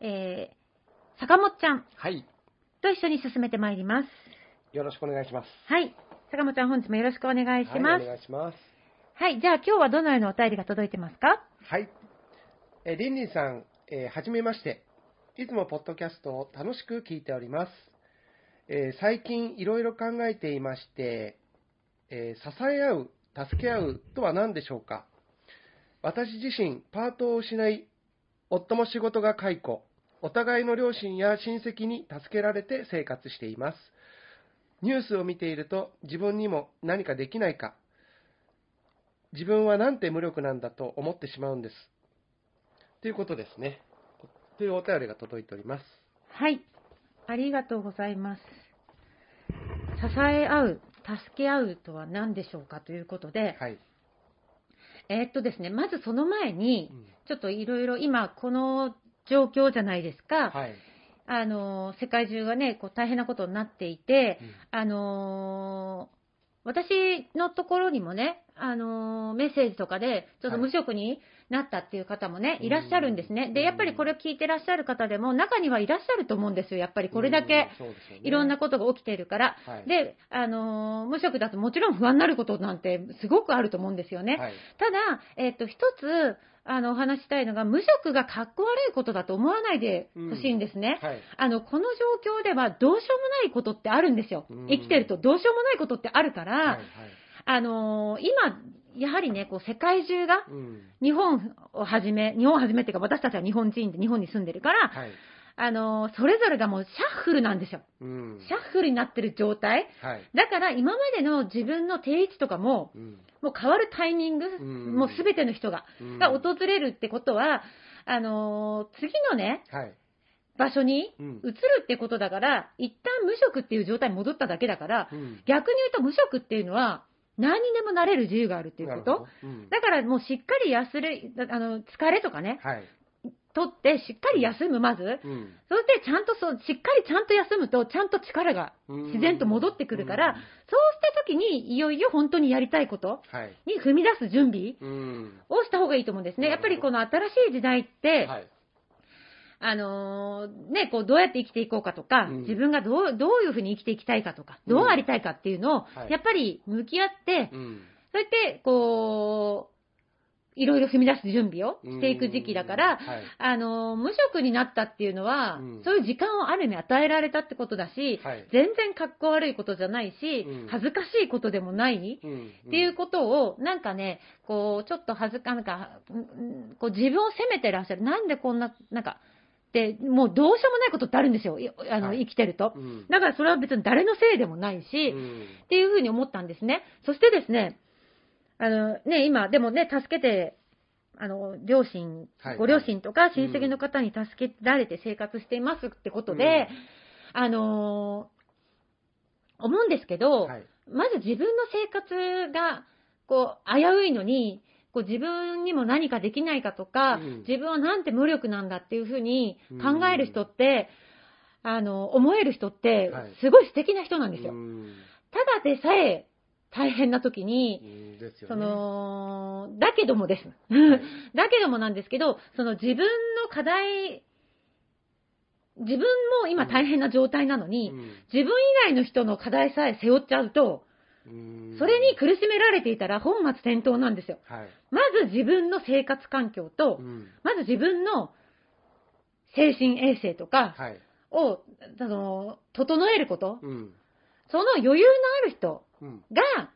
えー、坂本ちゃんはい。と一緒に進めてまいります。よろしくお願いします。はい。坂本ちゃん本日もよろしくお願いします。はい、お願いします。はい。じゃあ今日はどのようなお便りが届いてますか？はい。えー、りんりんさん、えーはじめまして。いつもポッドキャストを楽しく聞いております。えー最近いろいろ考えていまして、えー支え合う、助け合うとは何でしょうか？私自身、パートを失い、夫も仕事が解雇、お互いの両親や親戚に助けられて生活しています。ニュースを見ていると自分にも何かできないか、自分はなんて無力なんだと思ってしまうんです。ということですね。というお便りが届いております。はい。ありがとうございます。支え合う、助け合うとは何でしょうかということで、はい。えーっとですね、まずその前にう、ん。ちょっといろいろ今この状況じゃないですか、はい。あの、世界中がね、こう大変なことになっていて、うん。あのー私のところにもね、あのーメッセージとかで、ちょっと無職になったっていう方もね、うんいらっしゃるんですね。で、やっぱりこれを聞いてらっしゃる方でも、中にはいらっしゃると思うんですよ。やっぱりこれだけ、いろんなことが起きているから。はいで、あのー無職だともちろん不安になることなんてすごくあると思うんですよね。はい。ただ、えっと、一つ、あの、お話ししたいのが、無職がかっこ悪いことだと思わないでほしいんですね。はい。あの、この状況ではどうしようもないことってあるんですようん。生きてるとどうしようもないことってあるから、はい。はい。あのー今、やはりね、こう、世界中が、うん。日本をはじめ、日本をはじめっていうか、私たちは日本人で日本に住んでるから、はい。あのーそれぞれがもうシャッフルなんですよ。うん。シャッフルになってる状態。はい。だから、今までの自分の定位置とかも、うん。もう変わるタイミング、んもうすべての人が、うんが訪れるってことは、あのー次のね、はい。場所にうん移るってことだから、一旦無職っていう状態に戻っただけだから、うん。逆に言うと無職っていうのは、何にでもなれる自由があるっていうこと？うんだからもうしっかり休れ、あの、疲れとかね、はい。取ってしっかり休む、まず。うん。そしてちゃんとそう、しっかりちゃんと休むと、ちゃんと力が自然と戻ってくるから、うんそうした時に、いよいよ本当にやりたいことはい。に踏み出す準備うん。をした方がいいと思うんですね。やっぱりこの新しい時代って、はい。あのーね、こう、どうやって生きていこうかとか、うん。自分がどう、どういうふうに生きていきたいかとか、どうありたいかっていうのを、はい。やっぱり向き合って、うん。そうやって、こう、いろいろ踏み出す準備をしていく時期だから、うんはい。あのー無職になったっていうのは、うん。そういう時間をある意味与えられたってことだし、はい。全然かっこ悪いことじゃないし、うん。恥ずかしいことでもない、うん。っていうことを、なんかね、こう、ちょっと恥ずか、なんか、うんこう自分を責めてらっしゃる。なんでこんな、なんか、で、もうどうしようもないことってあるんですよ。いあの、はい生きてるとう。ん。だからそれは別に誰のせいでもないし、うんっていうふうに思ったんですね。そしてですね、あの、ね、今、でもね、助けて、あの、両親、はいご両親とか親うん戚の方に助けられて生活していますってことで、あのー思うんですけど、はい。まず自分の生活が、こう、危ういのに、こう自分にも何かできないかとか、うん。自分はなんて無力なんだっていうふうに考える人って、あの、思える人ってはい、すごい素敵な人なんですよ。うん。ただでさえ大変な時に、ね。その、だけどもです。はい。だけどもなんですけど、その自分の課題、自分も今大変な状態なのに、うん。自分以外の人の課題さえ背負っちゃうと、うんそれに苦しめられていたら本末転倒なんですよ。はい。まず自分の生活環境とう、んまず自分の精神衛生とかはい。を、あの、整えること、うん。その余裕のある人うん。が、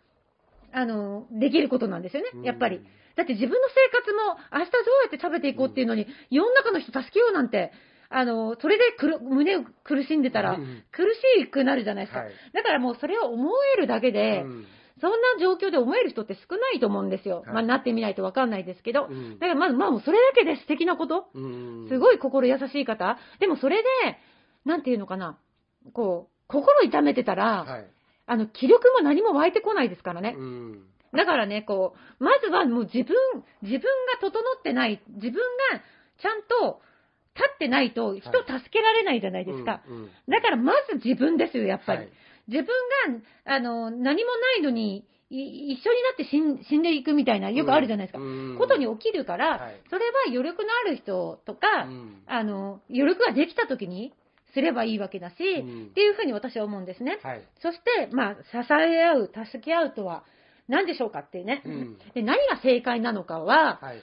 あの、できることなんですよね、やっぱりうん。。だって自分の生活も明日どうやって食べていこうっていうのに、世の中の人助けようなんて、あの、それでくる胸を苦しんでたらうん苦しくなるじゃないですか。はい。だからもうそれを思えるだけで、うんそんな状況で思える人って少ないと思うんですよ。はいまあなってみないとわかんないですけど。うんだからまず、まあもうそれだけで素敵なこと。うんすごい心優しい方。でもそれで、なんていうのかな。こう、心痛めてたら、はい。あの、気力も何も湧いてこないですからね。うん。だからね、こう、まずはもう自分、自分が整ってない、自分がちゃんと立ってないと人を助けられないじゃないですか。うん。うんだからまず自分ですよ、やっぱり。はい自分が、あの、何もないのに、い一緒になって死んでいくみたいな、よくあるじゃないですか。うんことに起きるから、はいそれは余力のある人とか、うんあの、余力ができた時にすればいいわけだし、うんっていうふうに私は思うんですね。はい。そして、まあ、支え合う、助け合うとは何でしょうかっていうね。うんで何が正解なのかは、はい。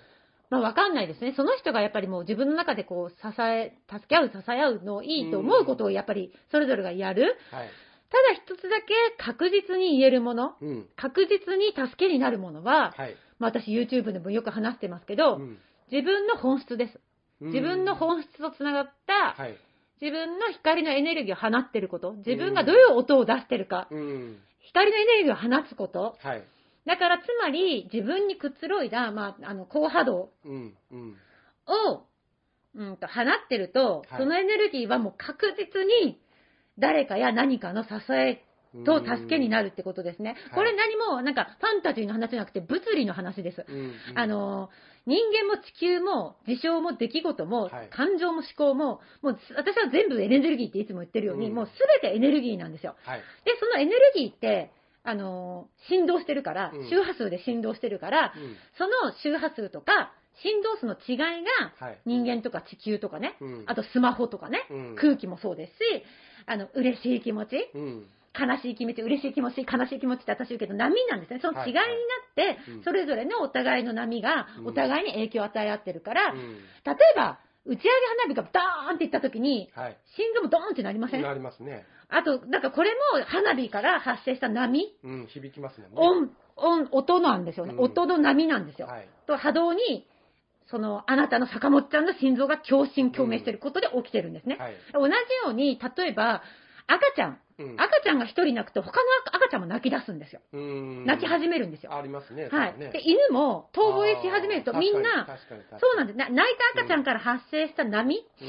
まあ、わかんないですね。その人がやっぱりもう自分の中でこう、支え、助け合う、支え合うのいいと思うことをやっぱりそれぞれがやる。はい。ただ一つだけ確実に言えるもの、うん。確実に助けになるものは、はい。まあ、私 YouTube でもよく話してますけど、うん自分の本質です。自分の本質とつながった、はい。自分の光のエネルギーを放ってること、自分がどういう音を出してるか、うん。光のエネルギーを放つこと、はい。だからつまり自分にくつろいだ、まあ、あの高波動うん。うん。を、うん、と放ってると、はいそのエネルギーはもう確実に誰かや何かの支えと助けになるってことですね。うんこれ何もなんかファンタジーの話じゃなくて物理の話です。うん。うんあ、の、人間も地球も事象も出来事もはい感情も思考も、もう私は全部エネルギーっていつも言ってるように、うんもうすべてエネルギーなんですよ。はい。で、そのエネルギーって、あの、振動してるからうん、周波数で振動してるから、うん。その周波数とか振動数の違いがはい。人間とか地球とかね、うんあとスマホとかね、うん空気もそうですし、あの、嬉しい気持ち、うん。悲しい気持ち、嬉しい気持ち、悲しい気持ちって私言うけど波なんですね。その違いになはいって、うんそれぞれのお互いの波がうんお互いに影響を与え合ってるから、うん例えば、打ち上げ花火がダーンっていった時に、はい。心臓もドーンってなりません？なりますね。あと、なんかこれも花火から発生した波、うん。響きますもんね。音、音、音なんですよね。うん音の波なんですよ。はい。と波動に、その、あなたの坂本ちゃんの心臓が共振共鳴してることで起きてるんですね。はい。同じように、例えば、赤ちゃん、うん。赤ちゃんが一人泣くと、他の赤ちゃんも泣き出すんですよ。うん泣き始めるんですよ。ありますね。はい。で、犬も遠吠えし始めると、みんな、そうなんですね。泣いた赤ちゃんから発生した波、うん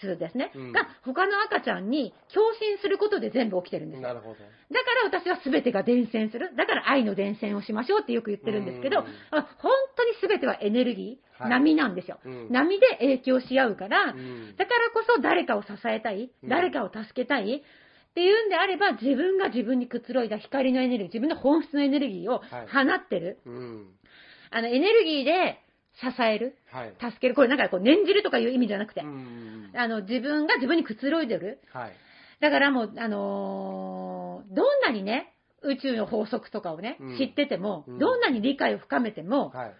振動数ですね、うんが、他の赤ちゃんに共振することで全部起きてるんですよ。なるほど。だから私は全てが伝染する。だから愛の伝染をしましょうってよく言ってるんですけど、うんあ本当に全てはエネルギー、はい波なんですよ。うん波で影響し合うから、うんだからこそ誰かを支えたい、うん誰かを助けたい、っていうんであれば、自分が自分にくつろいだ光のエネルギー、自分の本質のエネルギーを放ってる。うん。あの、エネルギーで支える、はい。助ける。これなんかこう、念じるとかいう意味じゃなくて、うん。あの、自分が自分にくつろいでる。はい。だからもう、あのーどんなにね、宇宙の法則とかをね、うん知ってても、うんどんなに理解を深めても、はい。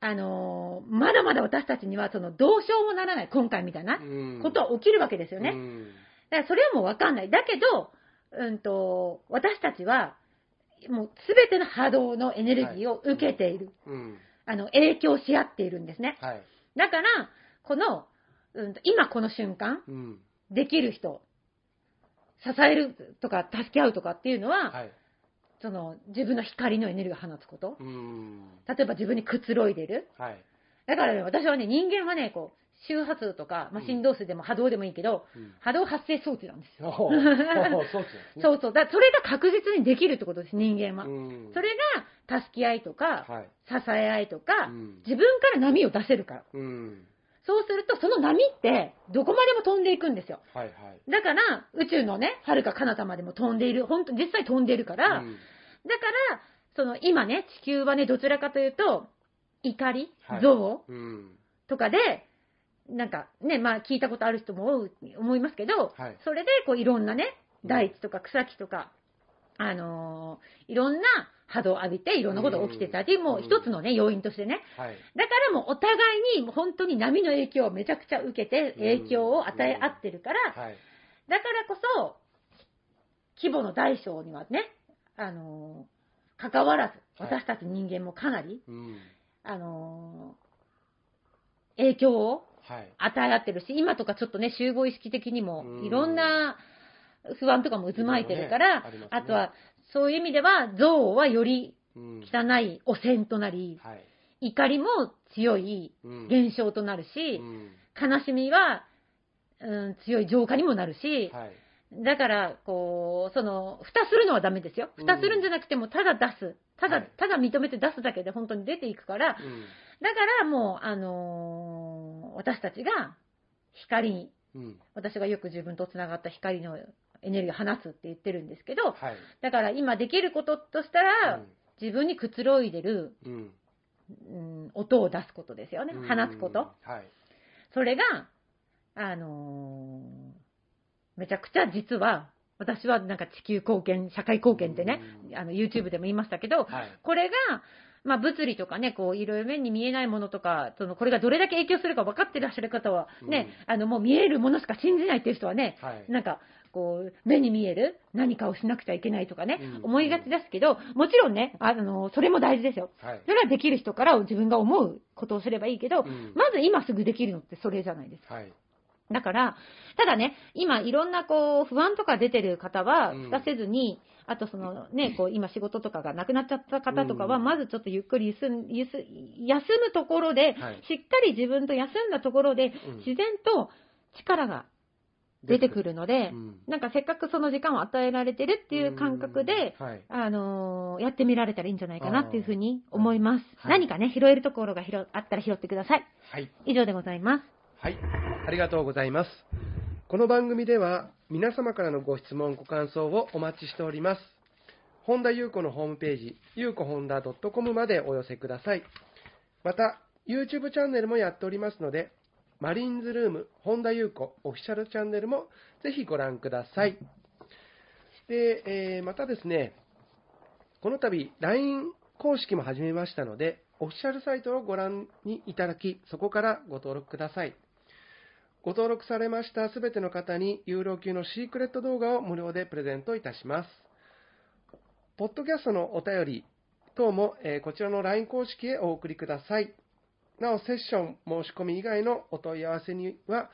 あのーまだまだ私たちには、その、どうしようもならない、今回みたいなうんことは起きるわけですよね。うんだからそれはもうわかんない。だけど、うんと、私たちは、もうすべての波動のエネルギーを受けている。うん。あの、影響し合っているんですね。はい。だから、この、うんと、今この瞬間、うん。できる人、支えるとか、助け合うとかっていうのは、はい。その、自分の光のエネルギーを放つこと。うん。例えば自分にくつろいでる。はい。だからね、私はね、人間はね、こう、周波数とか、まあ、振動数でも波動でもいいけど、うん波動発生装置なんですよ。そう。そうそう。だそれが確実にできるってことです、人間は。うんそれが、助け合いとか、はい。支え合いとか、うん自分から波を出せるから。うん。そうすると、その波って、どこまでも飛んでいくんですよ。はいはい。だから、宇宙のね、遥か彼方までも飛んでいる、本当実際飛んでるから、うんだから、その今ね、地球はね、どちらかというと、怒り、はい憎悪うん。とかで、なんかね、まあ聞いたことある人も多い思いますけど、はいそれでこういろんなね、大地とか草木とか、あのーいろんな波動を浴びていろんなことが起きてたり、もう一つのね、要因としてね。はい。だからもうお互いに本当に波の影響をめちゃくちゃ受けて、影響を与え合ってるから、はい。だからこそ、規模の大小にはね、あのー関わらず、はい私たち人間もかなり、うん。あのー影響をはい。与え合ってるし、今とかちょっとね、集合意識的にもうんいろんな不安とかも渦巻いてるから、あとは、そういう意味では、憎悪はよりうん。汚い汚染となり、はい。怒りも強いうん現象となるしう、ん悲しみは、うん、強い浄化にもなるし、はい。だから、こう、その、蓋するのはダメですよ。蓋するんじゃなくても、ただ出す。ただ、はいただ認めて出すだけで本当に出ていくから、うんだからもう、あのー私たちが光に、うん。私がよく自分とつながった光のエネルギーを放つって言ってるんですけど、はい。だから今できることとしたら、自分にくつろいでる、うん。うん、音を出すことですよね。うん放つこと。はい。それが、あのーめちゃくちゃ実は、私はなんか地球貢献、社会貢献ってね、うんあの YouTube でも言いましたけど、はい。これが、まあ、物理とかね、こう、いろいろ目に見えないものとか、その、これがどれだけ影響するか分かってらっしゃる方は、ね、あの、もう見えるものしか信じないっていう人はね、はい。なんか、こう、目に見える何かをしなくちゃいけないとかね、うん思いがちですけど、もちろんね、あの、それも大事ですよ。はい。それはできる人から自分が思うことをすればいいけど、うんまず今すぐできるのってそれじゃないですか。はい。だから、ただね、今いろんなこう、不安とか出てる方は、うん蓋せずに、あとそのね、こう、今仕事とかがなくなっちゃった方とかは、うんまずちょっとゆっくり休んゆす休むところで、はいしっかり自分と休んだところで、うん自然と力が出てくるので、うんなんかせっかくその時間を与えられてるっていう感覚で、はい。あのーやってみられたらいいんじゃないかなっていうふうに思います。はい何かね、拾えるところが拾あったら拾ってください。はい。以上でございます。はい。ありがとうございます。この番組では皆様からのご質問、ご感想をお待ちしております。本田裕子のホームページ、ゆうこほんだ .com までお寄せください。また、YouTube チャンネルもやっておりますので、マリンズルーム、本田裕子オフィシャルチャンネルもぜひご覧ください。で、えーまたですね、この度 LINE 公式も始めましたので、オフィシャルサイトをご覧にいただき、そこからご登録ください。ご登録されましたすべての方に有料級のシークレット動画を無料でプレゼントいたします。ポッドキャストのお便り等も、えーこちらの LINE 公式へお送りください。なお、セッション申し込み以外のお問い合わせには、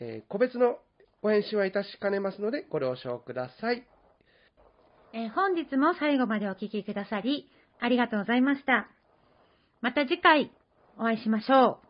えー個別のご返信はいたしかねますので、ご了承ください。えー本日も最後までお聞きくださり、ありがとうございました。また次回お会いしましょう。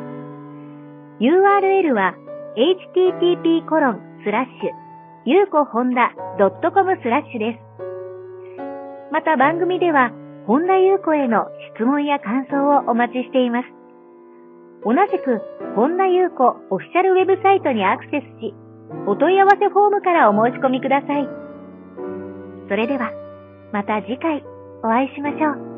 URL は http コロンスラッシュゆうこほんだ .com スラッシュです。また番組では本田ゆう子への質問や感想をお待ちしています。同じく本田ゆう子オフィシャルウェブサイトにアクセスし、お問い合わせフォームからお申し込みください。それでは、また次回お会いしましょう。